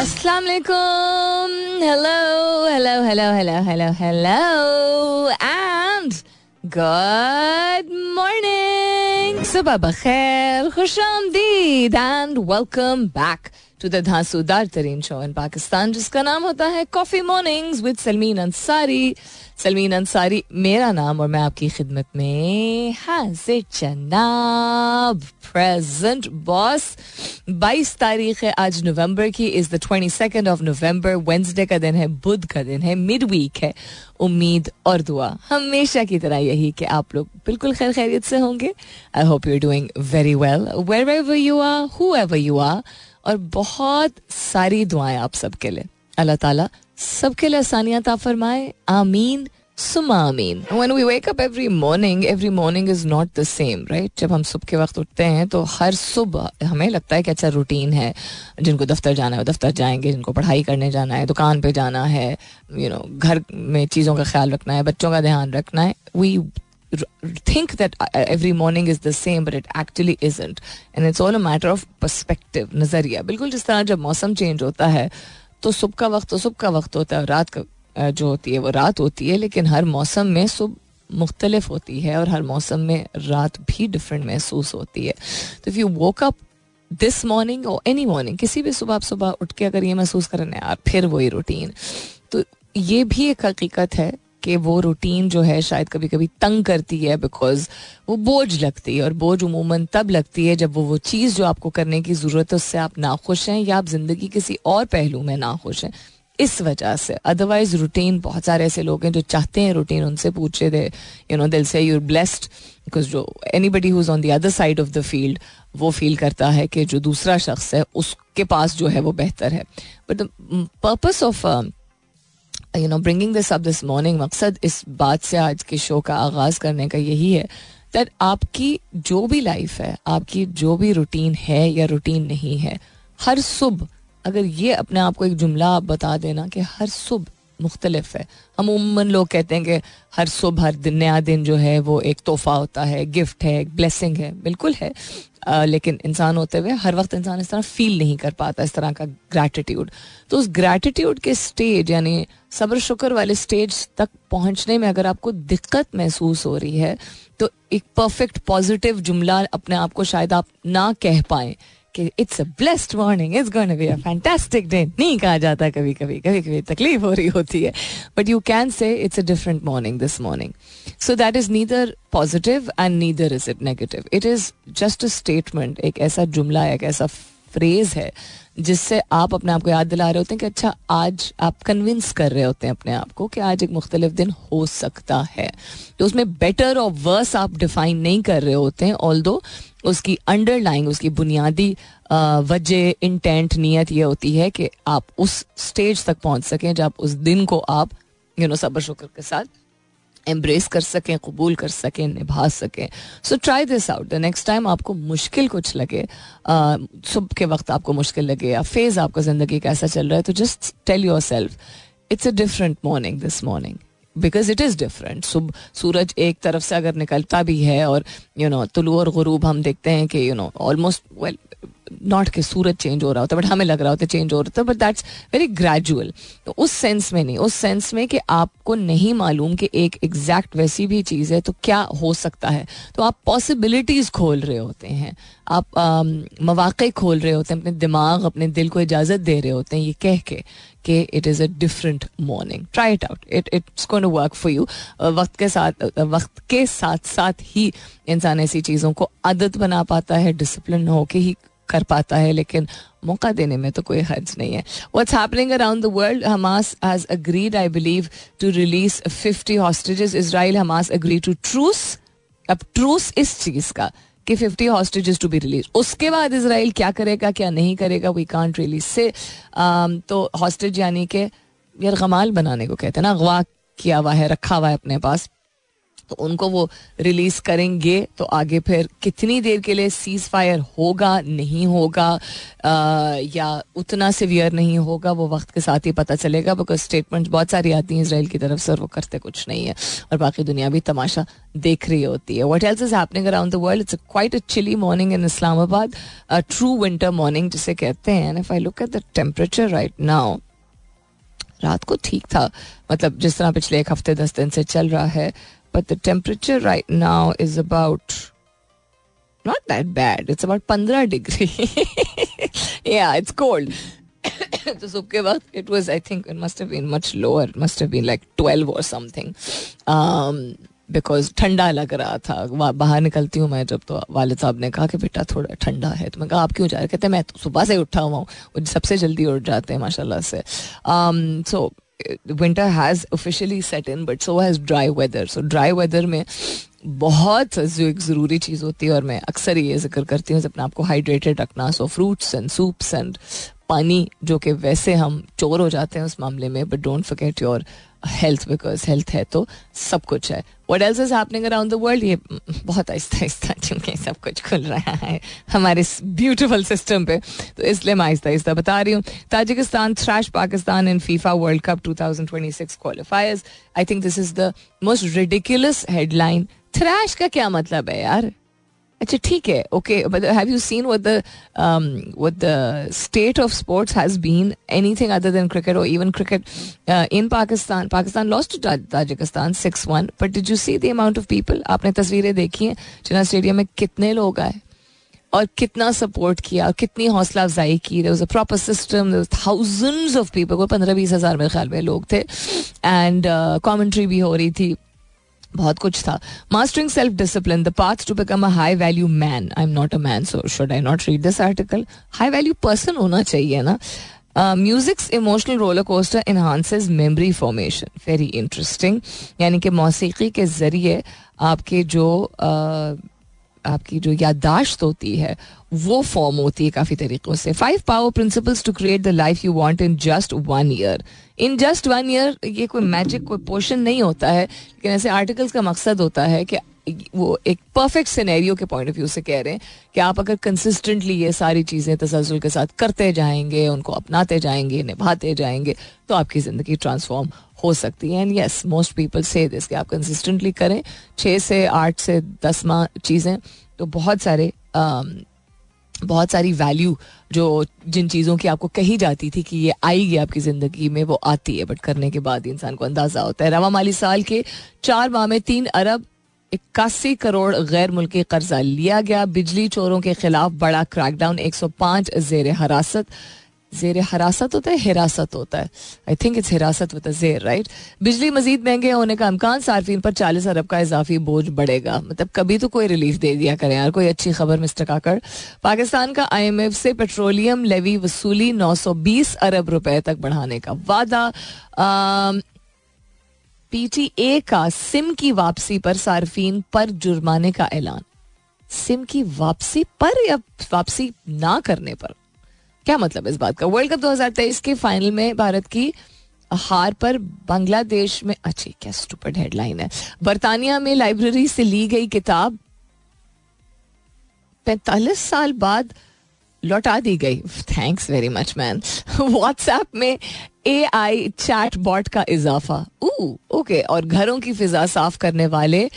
Assalamu alaikum. Hello, hello, hello, hello, hello, hello. And good morning. Sababa khair, khusham deed, and welcome back. To the धांसूदार तरीन show in Pakistan जिसका नाम होता है coffee mornings with Salmeen Ansari Salmeen Ansari मेरा नाम और मैं आपकी खिदमत में हाजिर जनाब प्रेजेंट बॉस 22 तारीख है आज नवंबर की is the twenty second of November Wednesday का दिन है बुध का दिन है मिड वीक है उम्मीद और दुआ हमेशा की तरह यही कि आप लोग बिल्कुल खैर खैरियत से होंगे I hope you doing very well wherever you are whoever you are और बहुत सारी दुआएँ आप सबके लिए। अल्लाह ताला सबके लिए आसानियात फरमाए। आमीन। सुमा when we wake up every morning every morning is not the same right जब हम सुबह के वक्त उठते हैं तो हर सुबह हमें लगता है कि अच्छा रूटीन है। जिनको दफ्तर जाना है दफ्तर जाएँगे जिनको पढ़ाई करने जाना है दुकान पे जाना है यू you नो know, घर में चीज़ों का ख्याल रखना है बच्चों का ध्यान रखना है। We think that uh, every morning is the same but it actually isn't. And it's all a matter of perspective नज़रिया बिल्कुल जिस तरह जब मौसम चेंज होता है तो सुबह का वक्त तो सुबह का वक्त होता है रात का जो होती है वो रात होती है लेकिन हर मौसम में सुबह मुख्तलिफ़ होती है और हर मौसम में रात भी डिफरेंट महसूस होती है तो if you woke up this morning और एनी मॉर्निंग किसी भी सुबह आप सुबह उठ के अगर ये महसूस करें यार फिर वही रूटीन तो ये भी एक हकीकत है कि वो रूटीन जो है शायद कभी कभी तंग करती है बिकॉज़ वो बोझ लगती है और बोझ उमूमन तब लगती है जब वो वो चीज़ जो आपको करने की ज़रूरत है, उससे आप नाखुश हैं या आप ज़िंदगी किसी और पहलू में नाखुश हैं। इस वजह से अदरवाइज़ रूटीन बहुत सारे ऐसे लोग हैं जो चाहते हैं रूटीन उनसे पूछे दे यू नो दिल से यूर ब्लेस्ड बिकॉज़ जो anybody who's on the other side of the field वो फील करता है कि जो दूसरा शख्स है, उसके पास जो है वो बेहतर है। But the purpose of you know bringing this up this morning मकसद इस बात से आज के शो का आगाज़ करने का यही है दैट आपकी जो भी लाइफ है, आपकी जो भी रूटीन है या रूटीन नहीं है, हर सुबह अगर ये अपने आप को एक जुमला आप बता देना कि हर सुबह मुख्तलिफ़ है। हम उमन लोग कहते हैं कि हर सुबह हर दिन नया दिन जो है वो एक तोहफा होता है गिफ्ट है एक ब्लेसिंग है बिल्कुल है। आ, लेकिन इंसान होते हुए हर वक्त इंसान इस तरह फील नहीं कर पाता इस तरह का ग्रैटिट्यूड तो उस ग्रैटिट्यूड के स्टेज यानी सब्र शुक्र वाले स्टेज तक पहुँचने में अगर आपको दिक्कत महसूस हो रही है तो एक परफेक्ट पॉजिटिव जुमला अपने आप को शायद आप ना कह पाएँ। कि it's a blessed morning it's going be a fantastic day नहीं कहा जाता कभी कभी कभी कभी तकलीफ़ हो रही होती है। But you can say it's a different morning this morning so that is neither positive and neither is it negative it is just a statement एक ऐसा जुमला, एक ऐसा फ्रेज है, जिससे आप अपने आप को याद दिला रहे होते हैं कि अच्छा आज आप कन्विंस कर रहे होते हैं अपने आप को कि आज एक मुख्तलिफ़ दिन हो सकता है। तो उसमें बेटर और वर्स आप डिफाइन नहीं कर रहे होते हैं ऑल दो उसकी अंडरलाइंग उसकी बुनियादी वजह इंटेंट नीयत ये होती है कि आप उस स्टेज तक पहुँच सकें जब उस दिन को आप यू नो सबर शुक्र के साथ एम्ब्रेस कर सकें, कबूल कर सकें, निभा सकें। So try this out the next time आपको मुश्किल कुछ लगे सुबह के वक्त आपको मुश्किल लगे या फ़ेज़ आपका ज़िंदगी कैसा चल रहा है तो just tell yourself it's a different morning this morning because it is different सूरज एक तरफ़ से अगर निकलता भी है और यू नो तुलू और गुरूब हम देखते हैं कि you know almost well not के सूरज चेंज हो रहा होता है बट हमें लग रहा होता है चेंज हो रहा था बट दैट्स वेरी ग्रेजुअल तो उस सेंस में नहीं उस सेंस में कि आपको नहीं मालूम कि एक एग्जैक्ट वैसी भी चीज़ है तो क्या हो सकता है तो आप पॉसिबिलिटीज़ खोल रहे होते हैं आप मौाक़े खोल रहे होते हैं अपने दिमाग अपने दिल को इजाज़त दे रहे होते हैं ये कह के कि it is a different morning try it out it it's going to work for you वक्त के साथ वक्त के साथ साथ ही इंसान ऐसी चीज़ों को आदत बना पाता है डिसिप्लिन होके ही कर पाता है, लेकिन मौका देने में तो कोई हर्ज नहीं है। What's happening around the world Hamas has agreed I believe to release 50 hostages Israel Hamas agree to truce अब ट्रूस इस चीज़ का। कि 50 हॉस्टेजेस टू बी रिलीज़ उसके बाद इसराइल क्या करेगा, क्या नहीं करेगा वी कांट रिलीज़ से तो हॉस्टेज यानी कि यार गमाल बनाने को कहते हैं ना, अगवा किया हुआ है, रखा हुआ है अपने पास। तो उनको वो रिलीज़ करेंगे। तो आगे फिर कितनी देर के लिए सीज फायर होगा नहीं होगा आ, या उतना सिवियर नहीं होगा वो वक्त के साथ ही पता चलेगा बिकॉज़ स्टेटमेंट बहुत सारी आती हैं इसराइल की तरफ़ से और वो करते कुछ नहीं है। और बाकी दुनिया भी तमाशा देख रही होती है। What else is happening around the world it's quite a chilly morning in Islamabad true winter morning जिसे कहते हैं। And if I look at the temperature right now रात को ठीक था। मतलब जिस तरह पिछले एक हफ़्ते दस दिन से चल रहा है but the temperature right now is about not that bad. It's about 15 degree. yeah, it's cold. तो सुबह के वक्त it was I think it must been much lower must been like 12 और समथिंग बिकॉज़ ठंडा लग रहा था। बाहर निकलती हूँ मैं जब तो वालिद साहब ने कहा कि बेटा थोड़ा ठंडा है। तो मैं कहा आप क्यों जा रहे? कहते मैं तो सुबह से उठा हुआ हूँ। सबसे जल्दी उठ जाते हैं माशाल्लाह से। So um, winter has officially set in but so has dry weather so dry weather में बहुत जो एक ज़रूरी चीज़ होती है और मैं अक्सर ये ज़िक्र करती हूँ अपने आपको हाइड्रेटेड रखना so fruits and soups and पानी, जो कि वैसे हम चोर हो जाते हैं उस मामले में but don't forget your health because health है तो सब कुछ है। What else is happening around the world ये बहुत आहिस्ता आहिस्ता चूँकि सब कुछ खुल रहा है हमारे ब्यूटिफुल सिस्टम पे। तो इसलिए मैं आहिस्ता आहिस्ता बता रही हूँ, Tajikistan thrash Pakistan in FIFA world cup 2026 qualifiers I think this is the most ridiculous headline thrash का क्या मतलब है यार? अच्छा ठीक है okay but have you seen what the what the state of sports has been anything other than cricket और even cricket in Pakistan Pakistan lost to Tajikistan six one but did you see the amount of people आपने तस्वीरें देखी हैं चिना stadium में कितने लोग आए और कितना सपोर्ट किया और कितनी हौसला अफजाई की? There proper system thousands of people को पंद्रह बीस हज़ार मेरे ख्याल में लोग थे एंड कॉमेंट्री uh, भी हो रही थी। बहुत कुछ था। Mastering self discipline the path to become a high value man I am not a man so should I not read this article high value person होना चाहिए ना। Music's emotional roller coaster enhances memory formation very interesting यानी कि मौसीकी के ज़रिए आपके जो uh, आपकी जो याददाश्त होती है वो फॉर्म होती है काफ़ी तरीक़ों से। Five power principles to create the life you want in just one year in just one year ये कोई मैजिक कोई पोर्शन नहीं होता है लेकिन ऐसे आर्टिकल्स का मकसद होता है कि वो एक परफेक्ट सिनेरियो के पॉइंट ऑफ़ व्यू से कह रहे हैं कि आप अगर कंसिस्टेंटली ये सारी चीज़ें तसलसल के साथ करते जाएँगे उनको अपनाते जाएँगे निभाते जाएँगे तो आपकी ज़िंदगी ट्रांसफॉर्म हो सकती है। And yes most people say this कि आप कंसिस्टेंटली करें। छः से आठ से दस माह चीज़ें तो बहुत सारे um, बहुत सारी वैल्यू जो जिन चीज़ों की आपको कही जाती थी कि ये आएगी आपकी ज़िंदगी में, वो आती है बट करने के बाद इंसान को अंदाज़ा होता है। रवा माली साल के चार माह में तीन अरब इक्यासी करोड़ गैर मुल्की कर्जा लिया गया। बिजली चोरों के खिलाफ बड़ा क्रैकडाउन 105 जेर हरासत। जेर हरासत होता है, हिरासत होता है। आई थिंक इट्स हिरासत विद जेर राइट बिजली मजीद महँगे होने का इम्कान सार्फिन पर चालीस अरब का इजाफी बोझ बढ़ेगा। मतलब कभी तो कोई रिलीफ दे दिया करें यार, कोई अच्छी खबर, मिस्टर काकड़। पाकिस्तान का आई एम एफ़ से पेट्रोलियम लेवी वसूली नौ सौ बीस अरब रुपए तक बढ़ाने का वादा। पीटीए का सिम की वापसी पर सार्फिन पर जुर्माने का ऐलान। सिम की वापसी पर या वापसी ना करने पर? क्या मतलब इस बात का? वर्ल्ड कप 2023 के फाइनल में भारत की हार पर बांग्लादेश में, अच्छी, क्या स्टूपिड हेडलाइन है। बर्तानिया में लाइब्रेरी से ली गई किताब पैतालीस साल बाद लौटा दी गई। Thanks very much man WhatsApp में ए आई चैट बॉट का इजाफा। ओके और घरों की फिजा साफ़ करने वाले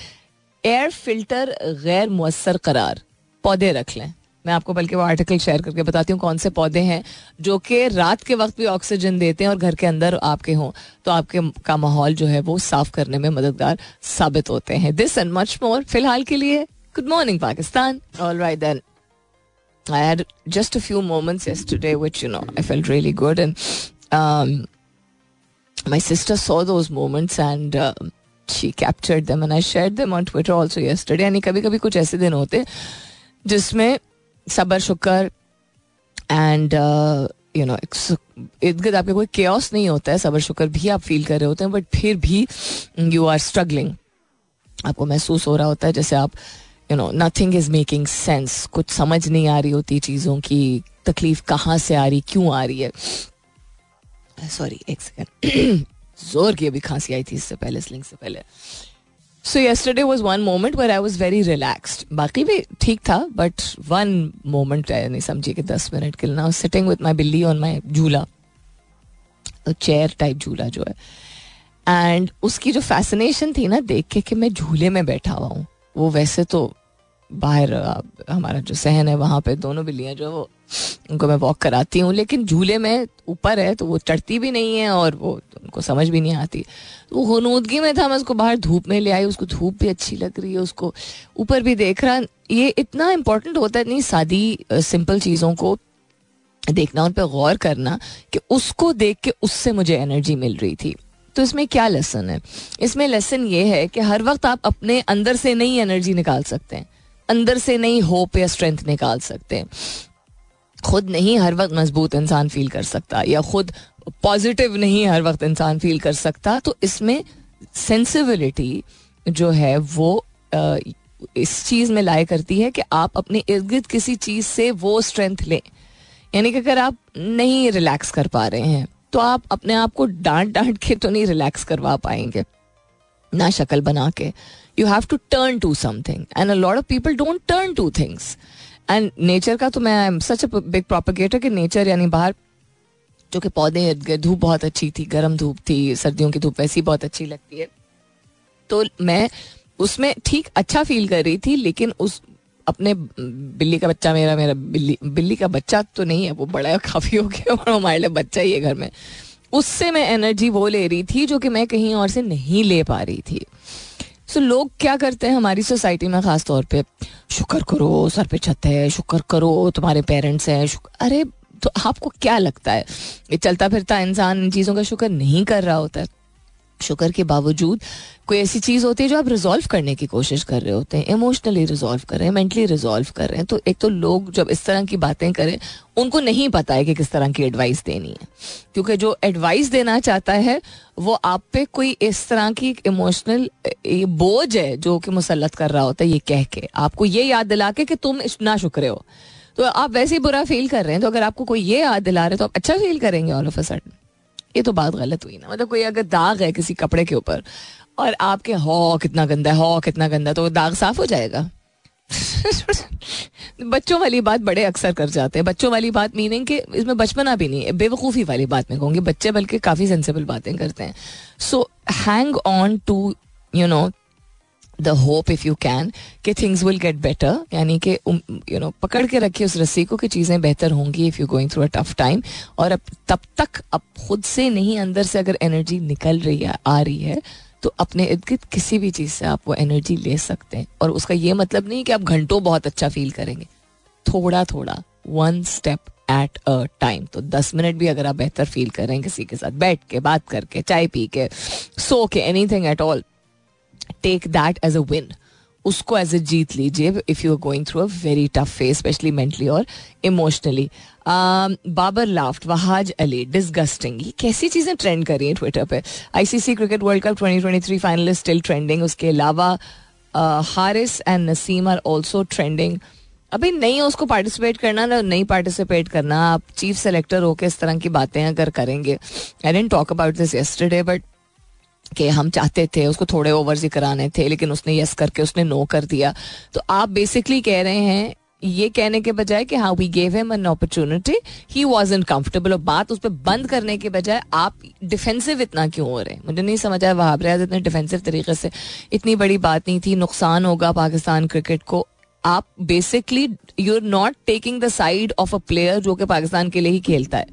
एयर फ़िल्टर गैर मुसर करार। पौधे रख लें। मैं आपको बल्कि वो आर्टिकल शेयर करके बताती हूँ कौन से पौधे हैं जो कि रात के वक्त भी ऑक्सीजन देते हैं और घर के अंदर आपके हों। तो आपके का माहौल जो है वो साफ़ करने में मददगार साबित होते हैं। दिस एंड मच मोर फ़िलहाल के लिए good morning Pakistan all right then I had just a few moments yesterday which you know I felt really good and my sister saw those moments and she captured them and I shared them on Twitter also yesterday यानी कभी कभी कुछ ऐसे दिन होते जिसमें सबर, शुक्र एंड यू नो इर्द गिर्द आपके कोई केयस नहीं होता है, सबर, शुक्र भी आप फील कर रहे होते हैं बट फिर भी यू आर स्ट्रगलिंग आपको महसूस हो रहा होता है जैसे आप you know nothing is making sense कुछ समझ नहीं आ रही होती चीज़ों की, तकलीफ़ कहाँ से आ रही, क्यों आ रही है? सॉरी एक सेकेंड ज़ोर की अभी खांसी आई थी इससे पहले स्लिंग से पहले. सो yesterday was one moment where I was very relaxed. बाकी भी ठीक था बट वन मोमेंट नहीं समझिए कि दस मिनट के लिए। सिटिंग विद माई बिल्ली ऑन माई झूला चेयर टाइप झूला जो है। एंड उसकी जो फैसिनेशन थी ना, देख के कि मैं झूले में बैठा हुआ हूँ। वो वैसे तो बाहर हमारा जो सहन है, वहाँ पे दोनों बिल्लियाँ जो है, वो उनको मैं वॉक कराती हूँ। लेकिन झूले में ऊपर है तो वो चढ़ती भी नहीं है और वो उनको समझ भी नहीं आती। तो वो हनूदगी में था, मैं उसको बाहर धूप में ले आई, उसको धूप भी अच्छी लग रही है, उसको ऊपर भी देख रहा। ये इतना इम्पोर्टेंट होता है, इतनी सादी सिंपल चीज़ों को देखना, उन पर गौर करना कि उसको देख के उससे मुझे एनर्जी मिल रही थी। तो इसमें क्या लेसन है? इसमें लेसन ये है कि हर वक्त आप अपने अंदर से नई एनर्जी निकाल सकते हैं। अंदर से नई होप या स्ट्रेंथ निकाल सकते हैं। खुद नहीं हर वक्त मज़बूत इंसान फील कर सकता, या खुद पॉजिटिव नहीं हर वक्त इंसान फील कर सकता तो इसमें सेंसिबिलिटी जो है वो इस चीज़ में लाए करती है कि आप अपने इर्द गिर्द किसी चीज़ से वो स्ट्रेंथ लें। यानी कि अगर आप नहीं रिलैक्स कर पा रहे हैं तो आप अपने आप को डांट डांट के तो नहीं रिलैक्स करवा पाएँगे, ना शक्ल बना के। You have to turn to something and a lot of people don't turn to things and nature का तो मैं I am such a big propagator कि नेचर यानी बाहर, जो कि पौधे इर्द गिर्द धूप बहुत अच्छी थी, गर्म धूप थी, सर्दियों की धूप वैसी बहुत अच्छी लगती है। तो मैं उसमें ठीक अच्छा फील कर रही थी, लेकिन उस, अपने बिल्ली का बच्चा मेरा मेरा बिल्ली बिल्ली का बच्चा तो नहीं है, वो बड़ा काफ़ी हो गया और हमारे लिए बच्चा ही है घर में। उससे मैं एनर्जी वो ले रही थी, जो कि मैं कहीं और से नहीं ले पा रही थी। सो लोग क्या करते हैं हमारी सोसाइटी में खास तौर पे? शुक्र करो, सर पे छत है, शुक्र करो, तुम्हारे पेरेंट्स हैं अरे तो आपको क्या लगता है? ये चलता फिरता इंसान इन चीज़ों का शुक्र नहीं कर रहा होता। है शुक्र के बावजूद कोई ऐसी चीज़ होती है जो आप रिजॉल्व करने की कोशिश कर रहे होते हैं इमोशनली रिजॉल्व कर रहे हैं मेंटली रिजॉल्व कर रहे हैं। तो एक तो लोग जब इस तरह की बातें करें, उनको नहीं पता है कि किस तरह की एडवाइस देनी है। क्योंकि जो एडवाइस देना चाहता है, वो आप पे कोई इस तरह की इमोशनल बोझ है जो कि मुसलत कर रहा होता है, ये कह के। आपको ये याद दिला के कि तुम ना शुक्र हो। तो आप वैसे ही बुरा फील कर रहे हैं तो अगर आपको कोई ये याद दिला रहे तो आप अच्छा फील करेंगे ऑल ऑफ़ अ सडन ये तो बात गलत हुई ना। मतलब कोई अगर दाग है किसी कपड़े के ऊपर और आपके हॉ कितना गंदा है हो कितना गंदा तो दाग साफ़ हो जाएगा? बच्चों वाली बात बड़े अक्सर कर जाते हैं। बच्चों वाली बात मीनिंग कि इसमें बचपना भी नहीं है, बेवकूफ़ी वाली बात में कहूँगी। बच्चे बल्कि काफ़ी सेंसिबल बातें करते हैं। So hang on to you know the hope if you can कि थिंग्स विल गेट बेटर यानी कि यू नो पकड़ के रखिए उस रस्सी को कि चीज़ें बेहतर होंगी if you going through a tough time और अब, तब तक अब खुद से नहीं, अंदर से अगर एनर्जी निकल रही है, आ रही है तो अपने इर्द गिर्द किसी भी चीज़ से आप वो एनर्जी ले सकते हैं। और उसका ये मतलब नहीं कि आप घंटों बहुत अच्छा फील करेंगे। थोड़ा थोड़ा one step at a time तो दस मिनट भी अगर आप बेहतर फील करें किसी के साथ, बैठ के, बात करके, चाय पी के, सो के anything at all take that as a win उसको एज ए जीत लीजिए if you are going through a very tough phase especially mentally और emotionally Babar laughed Wahaj Ali disgusting कैसी चीज़ें ट्रेंड कर रही हैं ट्विटर पे? ICC cricket world cup 2023 finalist still trending उसके अलावा Haris and Naseem are also trending अभी नहीं है उसको पार्टिसिपेट करना, ना नहीं पार्टिसिपेट करना। आप चीफ सेलेक्टर होकर इस तरह की बातें अगर करेंगे। I didn't talk about this yesterday but कि हम चाहते थे, उसको थोड़े ओवर्स ही कराने थे, लेकिन उसने यस करके उसने नो कर दिया। तो आप बेसिकली कह रहे हैं, ये कहने के बजाय कि हाँ we gave him an opportunity he was uncomfortable और बात उस पर बंद करने के बजाय आप डिफेंसिव इतना क्यों हो रहे हैं? मुझे नहीं समझ आया, वहाब रियाज इतने डिफेंसिव तरीके से, इतनी बड़ी बात नहीं थी, नुकसान होगा पाकिस्तान क्रिकेट को। आप basically you are not taking the side of a player जो कि पाकिस्तान के लिए ही खेलता है।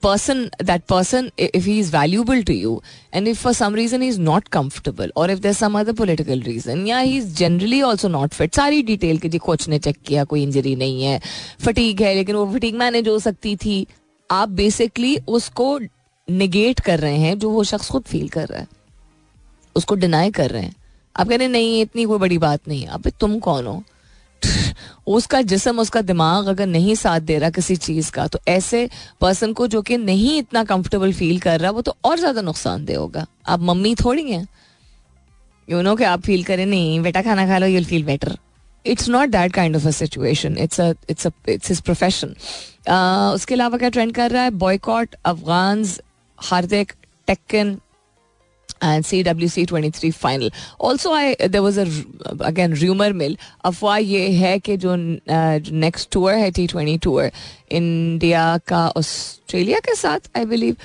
Person that person if he is valuable to you and if for some reason he's not comfortable or if there's some other political reason yeah he's generally also not fit सारी detail की जी coach ने check किया कोई injury नहीं है fatigue है लेकिन वो फटीक मैनेज हो सकती थी आप बेसिकली उसको निगेट कर रहे हैं जो वो शख्स खुद फील कर रहा है उसको डिनाई कर रहे हैं आप कह रहे हैं नहीं इतनी कोई बड़ी बात नहीं है अब तुम कौन हो उसका जिसम, उसका दिमाग अगर नहीं साथ दे रहा किसी चीज़ का तो ऐसे पर्सन को जो कि नहीं इतना कंफर्टेबल फील कर रहा, वो तो और ज़्यादा नुकसानदेह होगा। आप मम्मी थोड़ी हैं। यू नो कि आप फील करें, नहीं, बेटा, खाना खा लो you'll feel better it's not that kind of a situation it's it's it's his profession उसके अलावा क्या ट्रेंड कर रहा है? बॉयकॉट अफगान हार्दिक टेक्कन and CWC 23 final also I there was again rumour mill अफवाह ये है कि जो नेक्स्ट uh, टूर है टी ट्वेंटी टूर इंडिया का ऑस्ट्रेलिया के साथ आई बिलीव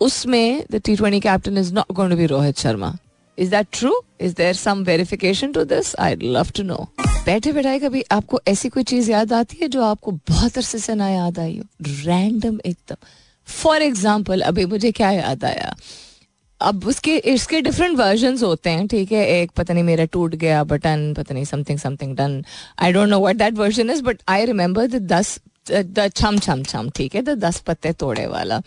उसमें the T twenty captain is not going to be Rohit Sharma is that true is there some verification to this I love to know बैठे बैठाए कभी आपको ऐसी कोई चीज़ याद आती है जो आपको बहुत अरसे से ना याद आई हो? रैंडम एकदम. फॉर एग्ज़ाम्पल अभी मुझे क्या याद आया? अब उसके, इसके डिफरेंट वर्जन होते हैं, ठीक है? एक पता नहीं मेरा टूट गया, बटन, पता नहीं something something done I don't know what that version is but I remember the this the छम छम छम, ठीक है? द दस पत्ते तोड़े वाला।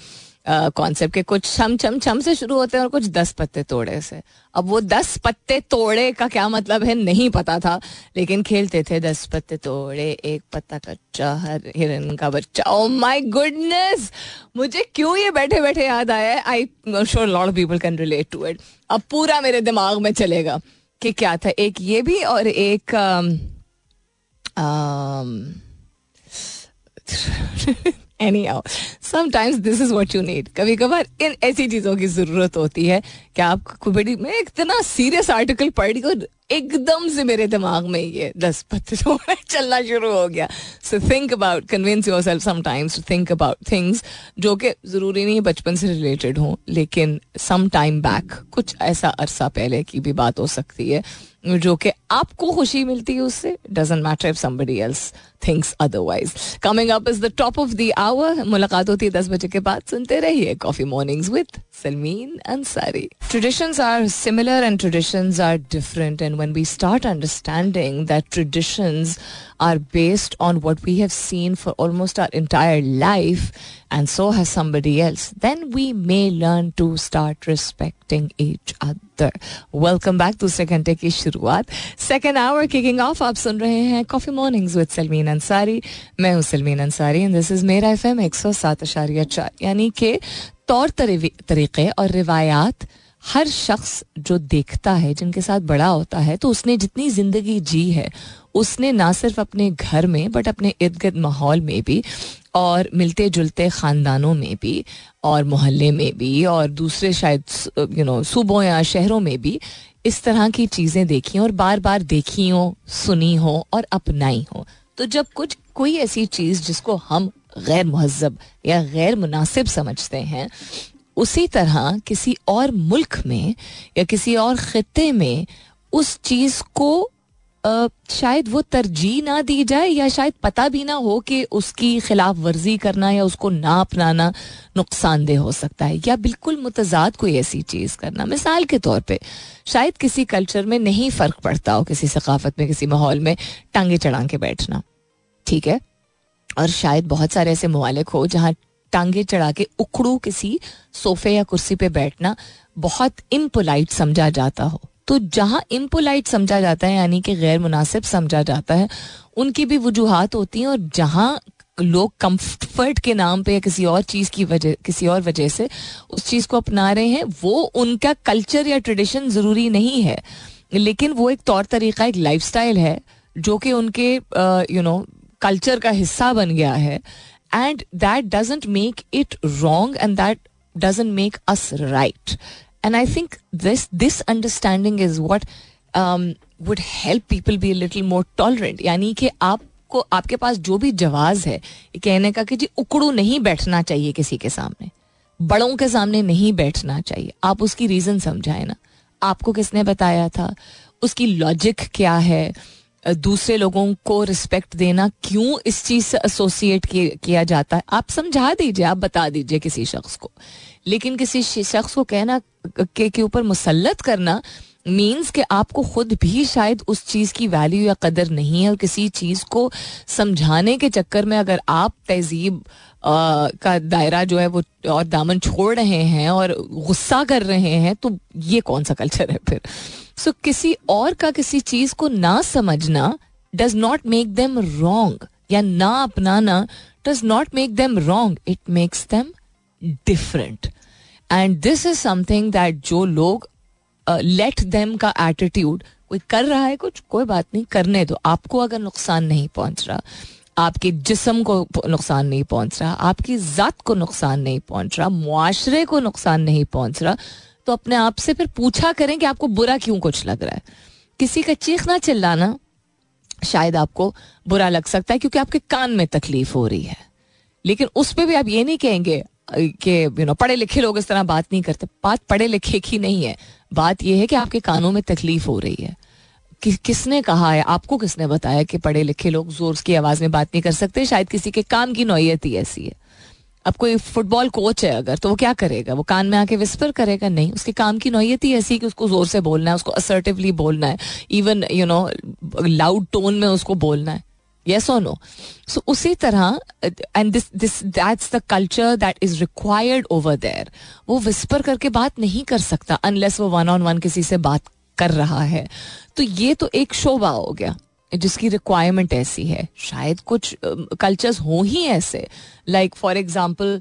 कॉन्सेप्ट के कुछ छम छम छम से शुरू होते हैं और कुछ दस पत्ते तोड़े से। अब वो दस पत्ते तोड़े का क्या मतलब है नहीं पता था लेकिन खेलते थे दस पत्ते तोड़े एक पत्ता कच्चा हर हिरन का बच्चा। ओ माय गुडनेस मुझे क्यों ये बैठे बैठे याद आया I sure lot people can relate to it अब पूरा मेरे दिमाग में चलेगा कि क्या था। एक ये भी और एक um, um, anyhow sometimes this is what you need कभी कभार इन ऐसी चीज़ों की ज़रूरत होती है कि आप बड़ी में इतना सीरियस आर्टिकल पढ़ और एकदम से मेरे दिमाग में ये दस पत्ते चलना शुरू हो गया। So think about convince yourself sometimes to think about things जो कि ज़रूरी नहीं बचपन से रिलेटेड हो, लेकिन सम टाइम बैक कुछ ऐसा अरसा पहले की भी बात हो सकती है, जो कि आपको खुशी मिलती है उससे। Doesn't matter if somebody else thinks otherwise coming up is the top of the hour मुलाकात होती है दस बजे के बाद। सुनते रहिए coffee mornings with Salmeen Ansari traditions are similar and traditions are different and When we start understanding that traditions are based on what we have seen for almost our entire life, and so has somebody else, then we may learn to start respecting each other. Welcome back to second की शुरुआत second hour kicking off आप सुन रहे हैं coffee mornings with Salmeen Ansari मैं हूं Salmeen Ansari and this is मेरा F M एक सौ सात अशारिया चार यानी कि तौर तरीके और रिवायात हर शख्स जो देखता है, जिनके साथ बड़ा होता है तो उसने जितनी ज़िंदगी जी है, उसने ना सिर्फ़ अपने घर में, बट अपने इर्द गिर्द माहौल में भी, और मिलते जुलते ख़ानदानों में भी, और मोहल्ले में भी, और दूसरे शायद यू नो सूबों या शहरों में भी, इस तरह की चीज़ें देखी और बार बार देखी हो, सुनी हो और अपनाई हो। तो जब कुछ, कोई ऐसी चीज़ जिसको हम गैर महजब या गैर मुनासिब समझते हैं उसी तरह किसी और मुल्क में या किसी और खत्े में उस चीज़ को शायद वो तरजीह ना दी जाए या शायद पता भी ना हो कि उसकी खिलाफ वर्जी करना या उसको ना अपनाना नुकसानदेह हो सकता है या बिल्कुल मुतजाद कोई ऐसी चीज़ करना। मिसाल के तौर पे, शायद किसी कल्चर में नहीं फ़र्क पड़ता हो किसी सकाफत में, किसी माहौल में टांगे चढ़ा के बैठना, ठीक है? और शायद बहुत सारे ऐसे ममालिक हो जहाँ टांगे चढ़ा के उखड़ू किसी सोफे या कुर्सी पे बैठना बहुत इम्पोलाइट समझा जाता हो। तो जहाँ इम्पोलाइट समझा जाता है, यानी कि गैर मुनासिब समझा जाता है, उनकी भी वजूहत होती हैं और जहाँ लोग कंफर्ट के नाम पे या किसी और चीज़ की वजह, किसी और वजह से उस चीज़ को अपना रहे हैं, वो उनका कल्चर या ट्रेडिशन ज़रूरी नहीं है। लेकिन वो एक तौर तरीका, एक लाइफ है, जो कि उनके यू नो कल्चर का हिस्सा बन गया है। And that doesn't make it wrong and that doesn't make us right and I think this this understanding is what would help people be little more tolerant यानी कि आपको, आपके पास जो भी जवाब है कहने का कि जी, उकड़ू नहीं बैठना चाहिए किसी के सामने। बड़ों के सामने नहीं बैठना चाहिए। आप उसकी रीजन समझाए ना। आपको किसने बताया था? उसकी लॉजिक क्या है? दूसरे लोगों को रिस्पेक्ट देना क्यों इस चीज़ से एसोसिएट किया जाता है? आप समझा दीजिए, आप बता दीजिए किसी शख्स को। लेकिन किसी शख्स को कहना, के ऊपर मुसलत करना मीन्स कि आपको खुद भी शायद उस चीज़ की वैल्यू या कदर नहीं है और किसी चीज़ को समझाने के चक्कर में अगर आप तहजीब का दायरा जो है वो और दामन छोड़ रहे हैं और गुस्सा कर रहे हैं तो ये कौन सा कल्चर है फिर? सो so, किसी और का किसी चीज़ को ना समझना does not make them wrong या ना अपनाना does not make them wrong it makes them different and this is something that जो लोग लेट देम का एटीट्यूड कोई कर रहा है कुछ, कोई बात नहीं, करने दो। आपको अगर नुकसान नहीं पहुँच रहा, आपके जिसम को नुकसान नहीं पहुँच रहा, आपकी ज़ात को नुकसान नहीं पहुँच रहा, मुआशरे को नुकसान नहीं पहुँच रहा तो अपने आप से फिर पूछा करें कि आपको बुरा क्यों कुछ लग रहा है। किसी का चीखना चिल्लाना शायद आपको बुरा लग सकता है, क्योंकि आपके कान में तकलीफ़ हो रही है। लेकिन उस पर भी आप ये नहीं कहेंगे कि यू नो पढ़े लिखे लोग इस तरह बात नहीं करते। बात पढ़े लिखे की नहीं है। बात यह है कि आपके कानों में तकलीफ़ हो रही है। कि, किसने कहा है? आपको किसने बताया कि पढ़े लिखे लोग ज़ोर की आवाज़ में बात नहीं कर सकते? शायद किसी के काम की नोयत ही ऐसी है। अब कोई फुटबॉल कोच है अगर तो वो क्या करेगा? वो कान में आके विस्पर करेगा? नहीं। उसके काम की नौयत ही ऐसी कि उसको ज़ोर से बोलना है उसको असर्टिवली बोलना है। Even you know loud tone में उसको बोलना है। Yes or नो सो उसी तरह and this this that's the culture that is required over there. वो विस्पर करके बात नहीं कर सकता अनलेस वो वन ऑन वन किसी से बात कर रहा है। तो ये तो एक शोभा हो गया जिसकी रिक्वायरमेंट ऐसी है। शायद कुछ कल्चर्स हो ही ऐसे। लाइक फॉर एग्ज़ाम्पल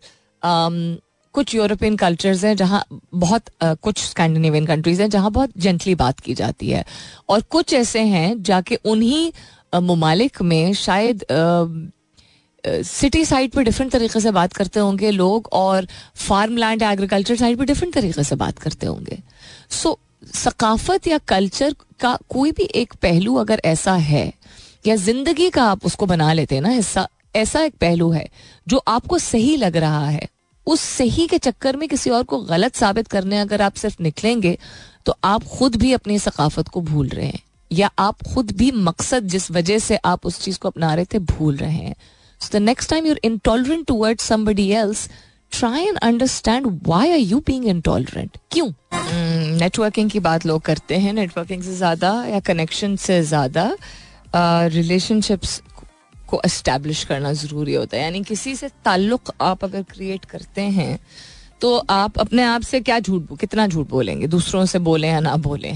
कुछ यूरोपियन कल्चर्स हैं जहाँ बहुत uh, कुछ स्कैंडिनेवियन कंट्रीज़ हैं जहाँ बहुत जेंटली बात की जाती है। और कुछ ऐसे हैं जाके उन्हीं ममालिक में शायद सिटी साइड पे डिफरेंट तरीके से बात करते होंगे लोग और फार्म लैंड एग्रीकल्चर साइड पे डिफरेंट तरीके से बात करते होंगे। सो सकाफत या कल्चर का कोई भी एक पहलू अगर ऐसा है, या ज़िंदगी का आप उसको बना लेते हैं ना हिस्सा ऐसा एक पहलू है जो आपको सही लग रहा है, उस सही के चक्कर में किसी और को गलत साबित करने अगर आप सिर्फ़ निकलेंगे तो आप खुद भी अपनी सकाफत को भूल रहे हैं। या आप खुद भी मकसद जिस वजह से आप उस चीज़ को अपना रहे थे भूल रहे हैं। So the next time you're intolerant toward somebody else try and understand why are you being intolerant क्यों? नेटवर्किंग hmm, की बात लोग करते हैं नेटवर्किंग से ज़्यादा या कनेक्शन से ज़्यादा रिलेशनशिप्स को एस्टेब्लिश करना ज़रूरी होता है। यानी किसी से ताल्लुक आप अगर क्रिएट करते हैं तो आप अपने आप से क्या झूठ कितना झूठ बोलेंगे? दूसरों से बोले या ना बोले?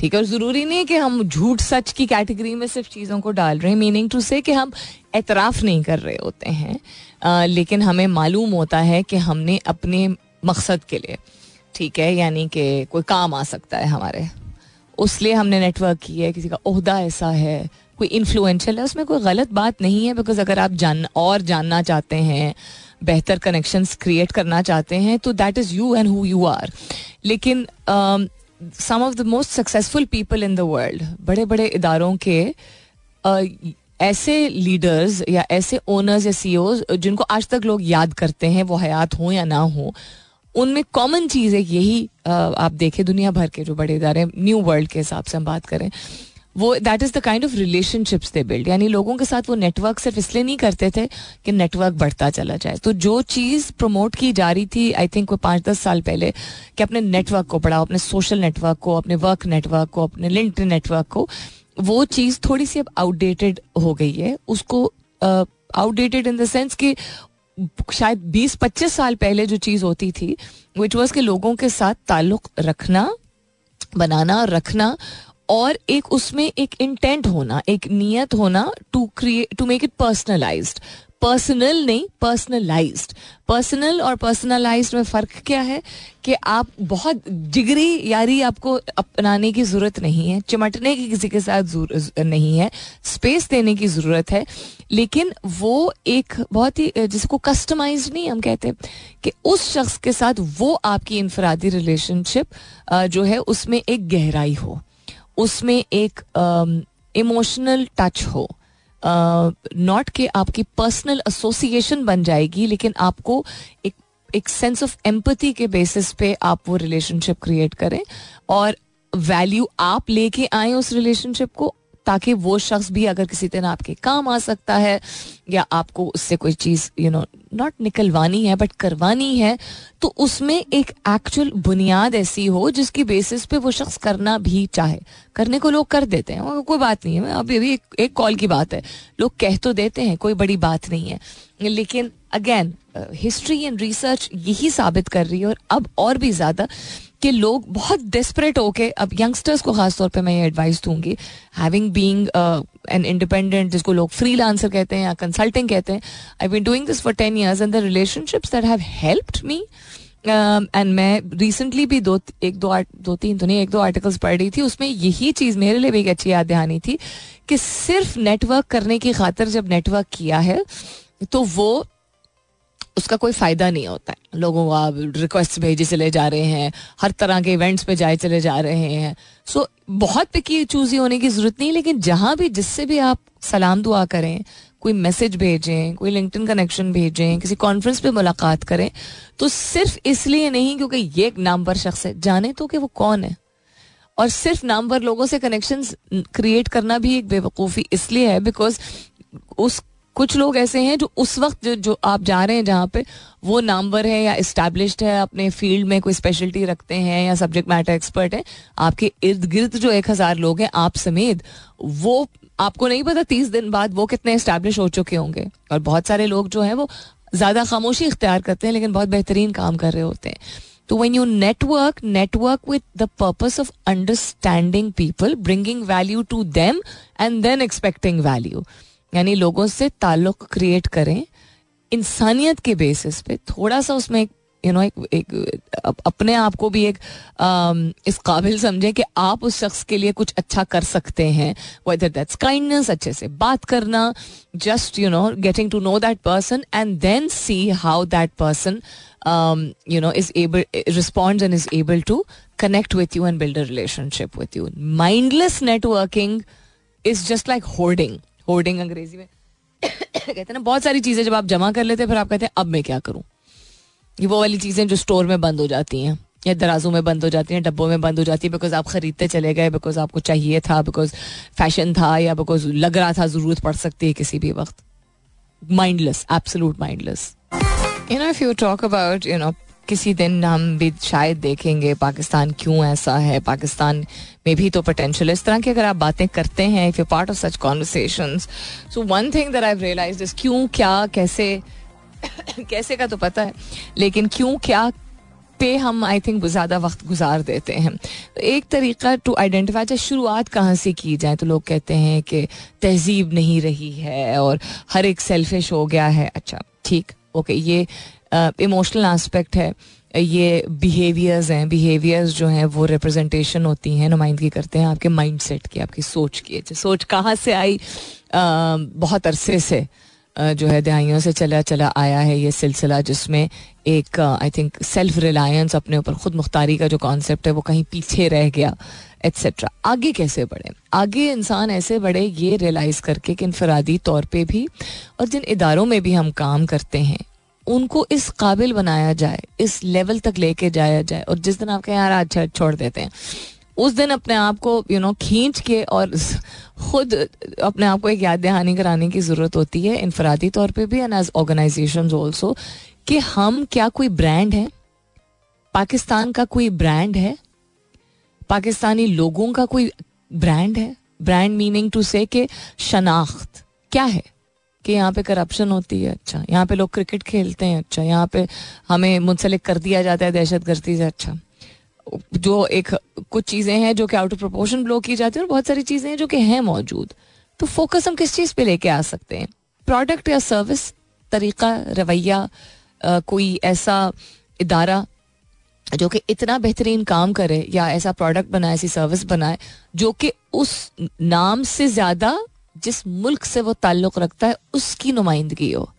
ठीक है? और ज़रूरी नहीं कि हम झूठ सच की कैटेगरी में सिर्फ़ चीज़ों को डाल रहे हैं। मीनिंग टू से कि हम एतराफ़ नहीं कर रहे होते हैं। आ, लेकिन हमें मालूम होता है कि हमने अपने मकसद के लिए ठीक है? यानी कि कोई काम आ सकता है हमारे। उस लिए हमने नेटवर्क किया है किसी का अहदा ऐसा है कोई इन्फ्लुएंशियल है उसमें कोई गलत बात नहीं है बिकॉज़ अगर आप जान और जानना चाहते हैं बेहतर कनेक्शंस क्रिएट करना चाहते हैं तो that is you and who you are लेकिन some of the most successful people in the world बड़े बड़े इदारों के ऐसे लीडर्स या ऐसे ओनर्स या सी जिनको आज तक लोग याद करते हैं, वो हयात हों या ना हो, उनमें कॉमन चीज़ है यही आप देखें दुनिया भर के जो बड़े इदारे न्यू वर्ल्ड के हिसाब से हम बात करें। वो that is the kind of relationships they build यानी लोगों के साथ वो नेटवर्क सिर्फ़ इसलिए नहीं करते थे कि नेटवर्क बढ़ता चला जाए। तो जो चीज़ प्रमोट की जा रही थी आई थिंक वो पाँच दस साल पहले कि अपने नेटवर्क को बढ़ाओ, अपने सोशल नेटवर्क को, अपने वर्क नेटवर्क को, अपने लिंक नेटवर्क को, वो चीज़ थोड़ी सी अब आउटडेटेड हो गई है। उसको आउटडेटेड इन द सेंस कि शायद 20-25 साल पहले जो चीज़ होती थी विच वॉज़ के लोगों के साथ ताल्लुक रखना, बनाना, रखना और एक उसमें एक इंटेंट होना, एक नियत होना to create to make it personalized personal नहीं पर्सनलाइज पर्सनल और पर्सनलाइज में फ़र्क क्या है? कि आप बहुत जिगरी यारी आपको अपनाने की ज़रूरत नहीं है, चिमटने की किसी के साथ नहीं है स्पेस देने की ज़रूरत है, लेकिन वो एक बहुत ही, जिसको कस्टमाइज नहीं हम कहते कि उस शख्स के साथ वो आपकी इनफरादी रिलेशनशिप जो है उसमें एक गहराई हो। उसमें एक इमोशनल टच हो। नॉट uh, के आपकी पर्सनल एसोसिएशन बन जाएगी लेकिन आपको एक एक सेंस ऑफ़ एम्पति के बेसिस पे आप वो रिलेशनशिप क्रिएट करें और वैल्यू आप लेके आए उस रिलेशनशिप को ताकि वो शख्स भी अगर किसी तरह आपके काम आ सकता है या आपको उससे कोई चीज़ यू नो नॉट निकलवानी है बट करवानी है तो उसमें एक एक्चुअल बुनियाद ऐसी हो जिसकी बेसिस पे वो शख्स करना भी चाहे। करने को लोग कर देते हैं कोई बात नहीं है। अभी अभी एक, एक कॉल की बात है। लोग कह तो देते हैं कोई बड़ी बात नहीं है। लेकिन अगेन हिस्ट्री एंड रिसर्च यही साबित कर रही है और अब और भी ज़्यादा कि लोग बहुत डिस्परेट होके, अब यंगस्टर्स को खासतौर पे मैं ये एडवाइस दूँगी हैविंग बीइंग एन इंडिपेंडेंट जिसको लोग फ्री लांसर कहते हैं या कंसल्टिंग कहते हैं I been doing this for ten years and the relationships that have helped me and मैं रिसेंटली भी दो, एक दो दो तीन तो नहीं, एक दो आर्टिकल्स पढ़ रही थी, उसमें यही चीज़ मेरे लिए भी एक अच्छी याद दहानी थी कि सिर्फ़ नेटवर्क करने की खातर जब नेटवर्क किया है तो वो उसका कोई फ़ायदा नहीं होता है। लोगों को आप रिक्वेस्ट भेजे चले जा रहे हैं हर तरह के इवेंट्स पे जाए चले जा रहे हैं। सो so, बहुत पिकी चूजी होने की ज़रूरत नहीं लेकिन जहाँ भी जिससे भी आप सलाम दुआ करें कोई मैसेज भेजें कोई लिंक्डइन कनेक्शन भेजें किसी कॉन्फ्रेंस पे मुलाकात करें तो सिर्फ़ इसलिए नहीं क्योंकि ये एक नामवर शख्स है। जाने तो कि वो कौन है। और सिर्फ़ नामवर लोगों से कनेक्शंस क्रिएट करना भी एक बेवकूफ़ी इसलिए है बिकॉज़ उस कुछ लोग ऐसे हैं जो उस वक्त जो, जो आप जा रहे हैं जहाँ पे वो नामवर है या इस्टेब्लिश्ड है अपने फ़ील्ड में कोई स्पेशलिटी रखते हैं या सब्जेक्ट मैटर एक्सपर्ट है आपके इर्द गिर्द जो एक हज़ार लोग हैं आप समेत वो आपको नहीं पता तीस दिन बाद वो कितने इस्टेब्लिश हो चुके होंगे। और बहुत सारे लोग जो हैं वो ज़्यादा खामोशी इख्तियार करते हैं लेकिन बहुत बेहतरीन काम कर रहे होते हैं। तो when you network network with the purpose of understanding people bringing value to them and then expecting value यानी लोगों से ताल्लुक क्रिएट करें इंसानियत के बेसिस पे थोड़ा सा उसमें एक यू नो एक, एक अपने आप को भी एक आ, इस काबिल समझें कि आप उस शख्स के लिए कुछ अच्छा कर सकते हैं वेदर दैट्स काइंडनेस अच्छे से बात करना just you know getting to know that person and then see how that person you know is able respond and is able to connect with you and build a relationship with you mindless networking is just like hoarding hoarding अंग्रेज़ी में। कहते हैं ना, बहुत सारी चीज़ें जब आप जमा कर लेते हैं, फिर आप कहते हैं, अब मैं क्या करूँ? ये वो वाली चीज़ें जो स्टोर में बंद हो जाती हैं, या दराजों में बंद हो जाती हैं, डब्बों में बंद हो जाती है बिकॉज़ आप खरीदते चले गए बिकॉज़ आपको चाहिए था बिकॉज़ फ़ैशन था, या बिकॉज़ लग रहा था ज़रूरत पड़ सकती है किसी भी वक्त। Mindless absolute mindless you know if you talk about you know किसी दिन हम भी शायद देखेंगे, पाकिस्तान क्यों ऐसा है, पाकिस्तान में भी तो पोटेंशियल इस तरह की अगर आप बातें करते हैं if you part of such conversation so one thing that I realize is क्यों, क्या, कैसे कैसे का तो पता है, लेकिन क्यों, क्या पे हम आई थिंक ज़्यादा वक्त गुजार देते हैं। तो एक तरीका टू आइडेंटिफाई चाहे शुरुआत कहाँ से की जाए तो लोग कहते हैं कि तहजीब नहीं रही है और हर एक सेल्फिश हो गया है। अच्छा ठीक ओके ये इमोशनल एस्पेक्ट है। ये बिहेवियर्स हैं बिहेवियर्स जो हैं वो रिप्रेजेंटेशन होती हैं नुमाइंदगी करते हैं आपके माइंड सेट की आपकी सोच की। अच्छा, सोच कहाँ से आई? आ, बहुत अरसे से जो है दहाइयों से चला चला आया है ये सिलसिला जिसमें एक आई थिंक सेल्फ रिलायंस अपने ऊपर खुद मुख्तारी का जो कॉन्सेप्ट है वो कहीं पीछे रह गया एट्सट्रा आगे कैसे बढ़े? आगे इंसान ऐसे बढ़े ये रियलाइज़ करके कि इनफरादी तौर पे भी और जिन इदारों में भी हम काम करते हैं उनको इस काबिल बनाया जाए, इस लेवल तक लेके जाया जाए। और जिस दिन आपके यार अच्छा छोड़ देते हैं, उस दिन अपने आप को यू नो खींच के और खुद अपने आप को एक याद दहानी कराने की ज़रूरत होती है, इनफरादी तौर पे भी एंड एज ऑर्गेनाइजेशन ऑल्सो कि हम क्या कोई ब्रांड है? पाकिस्तान का कोई ब्रांड है? पाकिस्तानी लोगों का कोई ब्रांड है? ब्रांड मीनिंग टू से शनाख्त क्या है? कि यहाँ पे करप्शन होती है अच्छा। यहाँ पे लोग क्रिकेट खेलते हैं अच्छा। यहाँ पे हमें मुंसलिक कर दिया जाता है, दहशत गर्दी से अच्छा। जो एक, कुछ चीज़ें हैं जो कि आउट ऑफ़ प्रोपोर्शन ब्लो की जाती है और बहुत सारी चीज़ें हैं जो कि हैं मौजूद। तो फोकस हम किस चीज़ पे लेके आ सकते हैं? प्रोडक्ट या सर्विस तरीका, रवैया कोई ऐसा इदारा जो कि इतना बेहतरीन काम करे या ऐसा प्रोडक्ट बनाए, ऐसी सर्विस बनाए, जो कि उस नाम से ज़्यादा जिस मुल्क से वो ताल्लुक रखता है, उसकी नुमाइंदगी हो।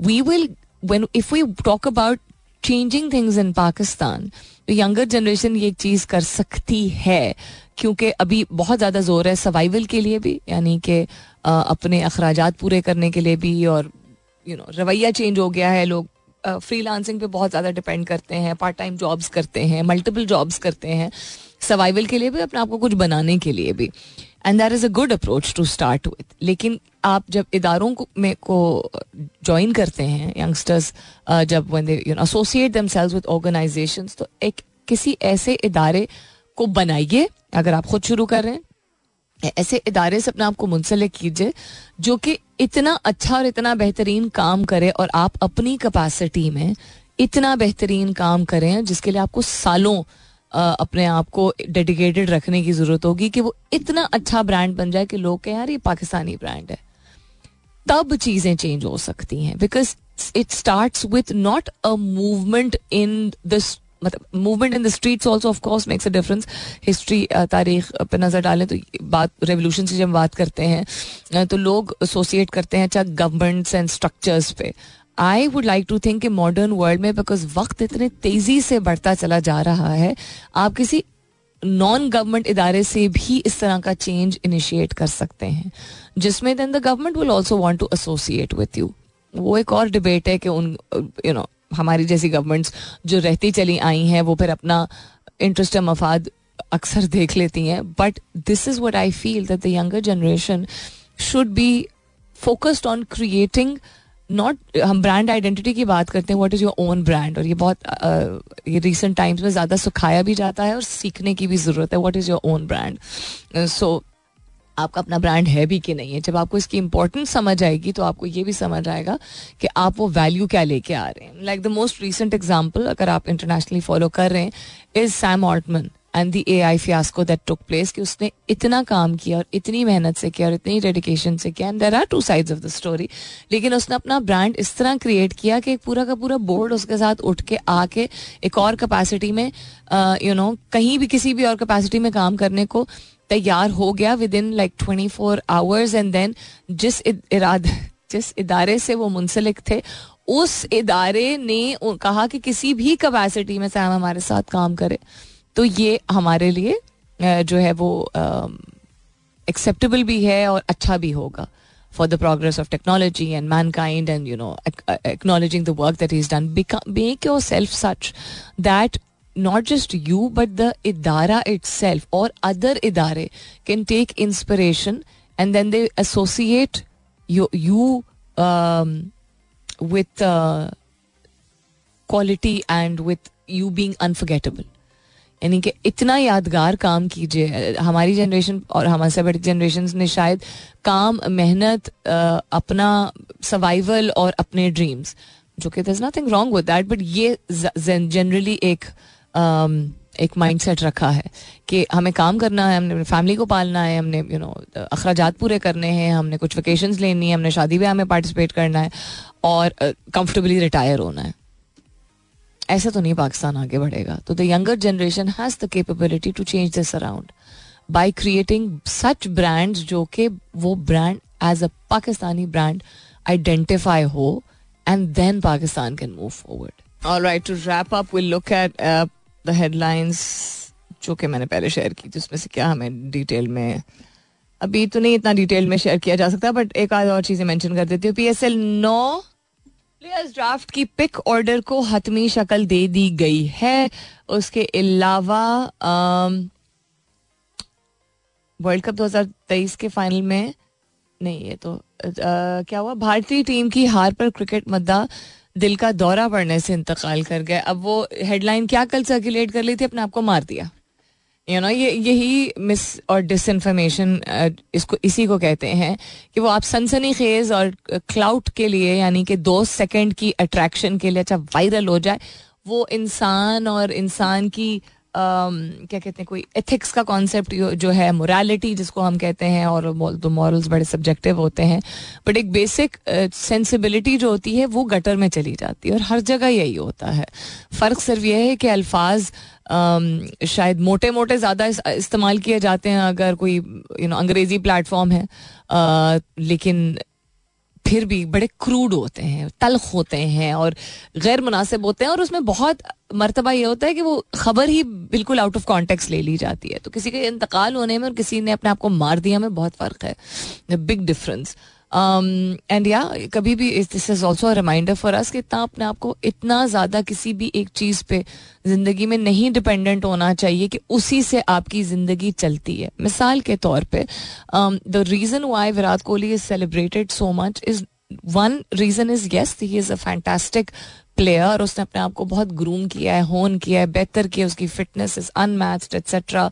We will when if we talk about changing things in Pakistan younger generation ये चीज़ कर सकती है, क्योंकि अभी बहुत ज़्यादा ज़ोर है सर्वाइवल के लिए भी, यानी कि अपने अखराज पूरे करने के लिए भी, और यू नो रवैया चेंज हो गया है, लोग फ्री लांसिंग पे बहुत ज़्यादा डिपेंड करते हैं पार्ट टाइम जॉब्स करते हैं मल्टीपल जॉब्स करते हैं सर्वाइवल के लिए भी, अपने आप को कुछ बनाने के लिए भी। And that is a good approach to start with लेकिन आप जब इदारों को, में को ज्वाइन करते हैं यंगस्टर्स जब when they you know associate themselves with organisations तो एक किसी ऐसे इदारे को बनाइए, अगर आप खुद शुरू कर रहे हैं, ऐसे इदारे से अपने आप को मुंसलिक कीजिए, जो कि इतना अच्छा और इतना बेहतरीन काम करे और आप अपनी कैपेसिटी में इतना बेहतरीन काम करें, जिसके लिए आपको सालों अपने आप को डेडिकेटेड रखने की ज़रूरत होगी कि वो इतना अच्छा ब्रांड बन जाए कि लोग कहें, यार, ये पाकिस्तानी ब्रांड है। तब चीज़ें चेंज हो सकती हैं because it start with not a movement in this मतलब movement in the streets also of course makes a difference history तारीख पर नज़र डालें तो बात रेवोल्यूशन से जब बात करते हैं तो लोग एसोसिएट करते हैं अच्छा गवर्नमेंट्स एंड स्ट्रक्चर्स पे। I would like to think modern world में बिकॉज़ वक्त इतने तेज़ी से बढ़ता चला जा रहा है, आप किसी नॉन गवर्नमेंट इदारे से भी इस तरह का चेंज इनिशिएट कर सकते हैं, जिसमें then the government will also want to associate with you वो एक और डिबेट है कि उन यू नो हमारी जैसी गवर्नमेंट्स जो रहती चली आई हैं, वो फिर अपना इंटरेस्ट या मफाद अक्सर देख लेती हैं but this is what I feel that the younger generation should be focused on creating not हम ब्रांड आइडेंटिटी की बात करते हैं what is your own brand और ये बहुत ये रिसेंट टाइम्स में ज़्यादा सुखाया भी जाता है और सीखने की भी ज़रूरत है what is your own brand so आपका अपना ब्रांड है भी कि नहीं है? जब आपको इसकी इंपॉर्टेंस समझ आएगी तो आपको ये भी समझ आएगा कि आप वो वैल्यू क्या लेके आ रहे हैं। Like the most recent example अगर आप इंटरनेशनली फॉलो कर रहे हैं is Sam Altman and the A I fiasco that took place कि उसने इतना काम किया और इतनी मेहनत से किया और इतनी डेडिकेशन से किया and there are two sides of the story लेकिन उसने अपना ब्रांड इस तरह क्रिएट किया कि पूरा का पूरा बोर्ड उसके साथ उठ के आके एक और कैपेसिटी में यू नो कहीं भी किसी भी और कैपेसिटी में काम करने को तैयार हो गया within like twenty four hours and then जिस इराद, जिस इदारे से वो मुंसलिक थे, उस इदारे ने कहा कि किसी भी कैपेसिटी में सैम हमारे साथ काम करे। तो ये हमारे लिए जो है वो एक्सेप्टेबल भी है और अच्छा भी होगा for the progress of technology and mankind and you know acknowledging the work that is done make yourself such that not just you but the इदारा इट सेल्फ और अदर इदारे can take inspiration and then they associate you with quality and with you being unforgettable यानी कि इतना यादगार काम कीजिए। हमारी जनरेशन और हमारे से बड़ी जनरेशन ने शायद काम, मेहनत अपना सर्वाइवल और अपने ड्रीम्स जो कि there nothing wrong with that but ये जनरली एक एक माइंडसेट रखा है कि हमें काम करना है, हमने फैमिली को पालना है, हमने यू नो अखराज पूरे करने हैं, हमने कुछ वेकेशंस लेनी है, हमने शादी ब्याह में पार्टिसिपेट करना है और कंफर्टेबली रिटायर होना है। ऐसा तो नहीं पाकिस्तान आगे बढ़ेगा। तो the younger generation has the capability to change this around by creating such brands जो कि वो brand as a Pakistani brand identify हो and then Pakistan can move forward alright to wrap up will look at the headlines जो कि मैंने पहले share की थी, उसमें से क्या हमें डिटेल में, अभी तो नहीं इतना डिटेल में शेयर किया जा सकता बट एक आध और चीज़ें मेंशन कर देती हूँ। पी एस एल नौ प्लेयर्स ड्राफ्ट की पिक ऑर्डर को हतमी शक्ल दे दी गई है। उसके अलावा वर्ल्ड कप 2023 के फाइनल में नहीं ये तो आ, क्या हुआ? भारतीय टीम की हार पर क्रिकेट मद्दा दिल का दौरा पड़ने से इंतकाल कर गए अब वो हेडलाइन क्या कल सर्कुलेट कर ली थी? अपने आप को मार दिया। यू नो ये, यही मिस और डिस इन्फॉर्मेशन इसको, इसी को कहते हैं कि वो आप सनसनी खेज और क्लाउड के लिए, यानी कि दो सेकंड की अट्रैक्शन के लिए अच्छा वायरल हो जाए, वो इंसान और इंसान की क्या कहते हैं कोई एथिक्स का कॉन्सेप्ट जो है मोरालिटी जिसको हम कहते हैं और तो मॉरल्स बड़े सब्जेक्टिव होते हैं बट एक बेसिक सेंसिबिलिटी uh, जो होती है वो गटर में चली जाती है और हर जगह यही होता है। फ़र्क सिर्फ़ यह है कि अल्फाज um, शायद मोटे मोटे ज़्यादा इस्तेमाल किए जाते हैं अगर कोई यू नो अंग्रेज़ी प्लेटफॉर्म है uh, लेकिन फिर भी बड़े क्रूड होते हैं, तलख होते हैं और गैर मुनासिब होते हैं और उसमें बहुत मरतबा ये होता है कि वो खबर ही बिल्कुल आउट ऑफ़ कॉन्टेक्स ले ली जाती है। तो किसी के इंतकाल होने में और किसी ने अपने आप को मार दिया में बहुत फ़र्क है। बिग डिफरेंस एंड या कभी भी this is also reminder for us कि इतना अपने आप को इतना ज़्यादा किसी भी एक चीज़ पे ज़िंदगी में नहीं डिपेंडेंट होना चाहिए कि उसी से आपकी ज़िंदगी चलती है। मिसाल के तौर पे the reason why Virat Kohli is celebrated so much is one reason is yes he is a fantastic player और उसने अपने आप को बहुत ग्रूम किया है होन किया है, बेहतर किया उसकी फिटनेस इज़ अनमैच्ड एट्सेट्रा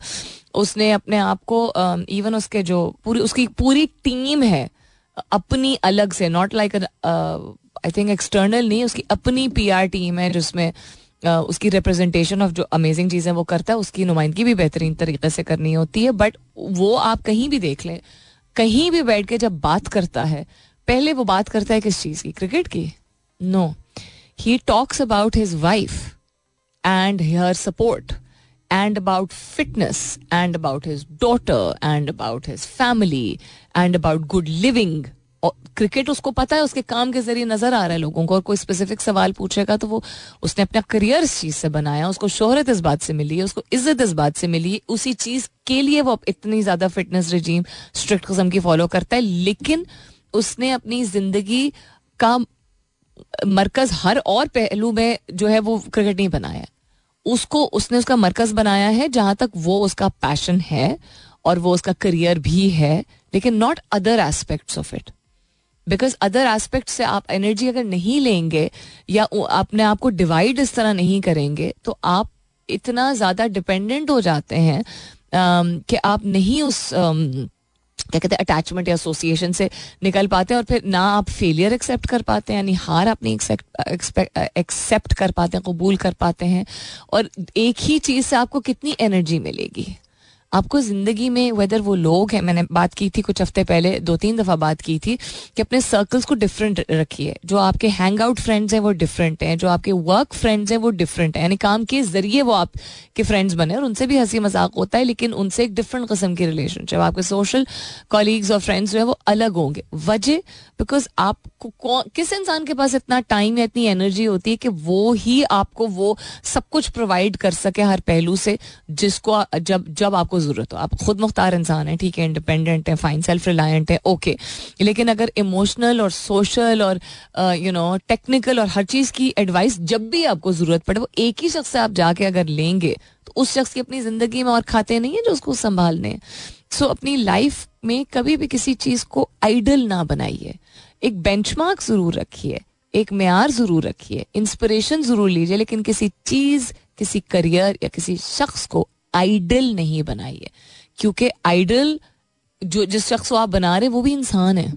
उसने अपने आप को इवन उसके जो पूरी, उसकी पूरी टीम है अपनी अलग से not like I think external नहीं उसकी अपनी पीआर टीम है जिसमें Uh, उसकी रिप्रेजेंटेशन ऑफ़ जो अमेजिंग चीज़ें वो करता है उसकी नुमाइंदगी भी बेहतरीन तरीके से करनी होती है। बट वो आप कहीं भी देख लें कहीं भी बैठ के जब बात करता है पहले वो बात करता है किस चीज़ की? क्रिकेट की? No he talks about his wife and her support and about fitness and about his daughter and about his family and about good living. Cricket उसको पता है, उसके काम के ज़रिए नज़र आ रहा है लोगों को। और कोई स्पेसिफिक सवाल पूछेगा तो वो उसने अपना करियर इस चीज़ से बनाया, उसको शोहरत इस बात से मिली है, उसको इज़्ज़त इस बात से मिली है। उसी चीज़ के लिए वो इतनी ज़्यादा फिटनेस रिजीम स्ट्रिक्ट किस्म की फॉलो करता है। लेकिन उसने अपनी ज़िंदगी का मरकज हर और पहलू में जो है वो क्रिकेट नहीं बनाया। उसको, उसने उसका मरकज बनाया है, जहाँ तक वो उसका पैशन है और वो उसका करियर भी है। लेकिन not other aspects of it because other aspect से आप एनर्जी अगर नहीं लेंगे या अपने आप को डिवाइड इस तरह नहीं करेंगे तो आप इतना ज़्यादा डिपेंडेंट हो जाते हैं कि आप नहीं उस um, क्या कहते हैं अटैचमेंट या एसोसिएशन से निकल पाते हैं और फिर ना आप फेलियर एक्सेप्ट कर पाते हैं यानी हार अपनी एक्सेप्ट कर पाते हैं कबूल कर पाते हैं और एक ही चीज़ से आपको कितनी एनर्जी मिलेगी? आपको ज़िंदगी में वेदर वो लोग हैं, मैंने बात की थी कुछ हफ़्ते पहले, दो तीन दफ़ा बात की थी कि अपने सर्कल्स को डिफरेंट रखिए। जो आपके हैंग आउट फ्रेंड्स हैं, वो डिफरेंट हैं, जो आपके वर्क फ्रेंड्स हैं, वो डिफरेंट हैं। यानी काम के ज़रिए वो आपके फ्रेंड्स बने और उनसे भी हँसी मज़ाक होता है, लेकिन उनसे एक डिफरेंट किस्म की रिलेशनशिप आपके सोशल कॉलीग्स और फ्रेंड्स जो है, वो अलग होंगे। वजह बिकॉज़ आपको किस इंसान के पास इतना टाइम या इतनी एनर्जी होती है कि वो ही आपको वो सब कुछ प्रोवाइड कर सके हर पहलू से, जिसको जब जब आपको ज़रूरत हो। आप खुद मुख्तार इंसान है, ठीक है इंडिपेंडेंट है फाइन सेल्फ रिलायंट है ओके लेकिन अगर इमोशनल और सोशल और यू नो टेक्निकल और हर चीज़ की एडवाइस जब भी आपको ज़रूरत पड़े, वो एक ही शख्स से आप जाके अगर लेंगे तो उस शख्स की अपनी ज़िंदगी में और खाते नहीं है जो उसको संभालने सो अपनी लाइफ में कभी भी किसी चीज़ को आइडल ना बनाइए। एक बेंचमार्क ज़रूर रखिए, एक म्यार ज़रूर रखिए इंस्पिरेशन ज़रूर लीजिए, लेकिन किसी चीज़, किसी करियर या किसी शख्स को आइडल नहीं बनाइए क्योंकि आइडल जो, जिस शख्स को आप बना रहे वो भी इंसान है।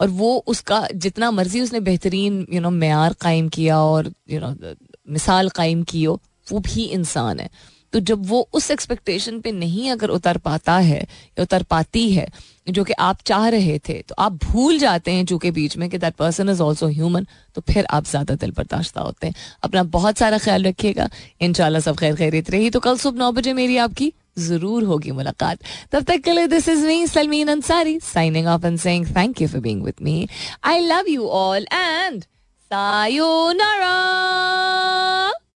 और वो उसका जितना मर्ज़ी उसने बेहतरीन यू नो मैार कायम किया और यू नो मिसाल कायम की हो, वो भी इंसान है। तो जब वो उस एक्सपेक्टेशन पे नहीं अगर उतर पाता है या उतर पाती है जो कि आप चाह रहे थे तो आप भूल जाते हैं चूँकि बीच में कि that person is also human तो फिर आप ज़्यादा दिल बर्दाश्त होते हैं। अपना बहुत सारा ख्याल रखिएगा। इनशाला सब खैर खैरित रही। तो कल सुबह नौ बजे मेरी आपकी ज़रूर होगी मुलाकात। तब तक के लिए this is me Salmeen Ansari signing off and saying thank you for being with me I love you all and sayonara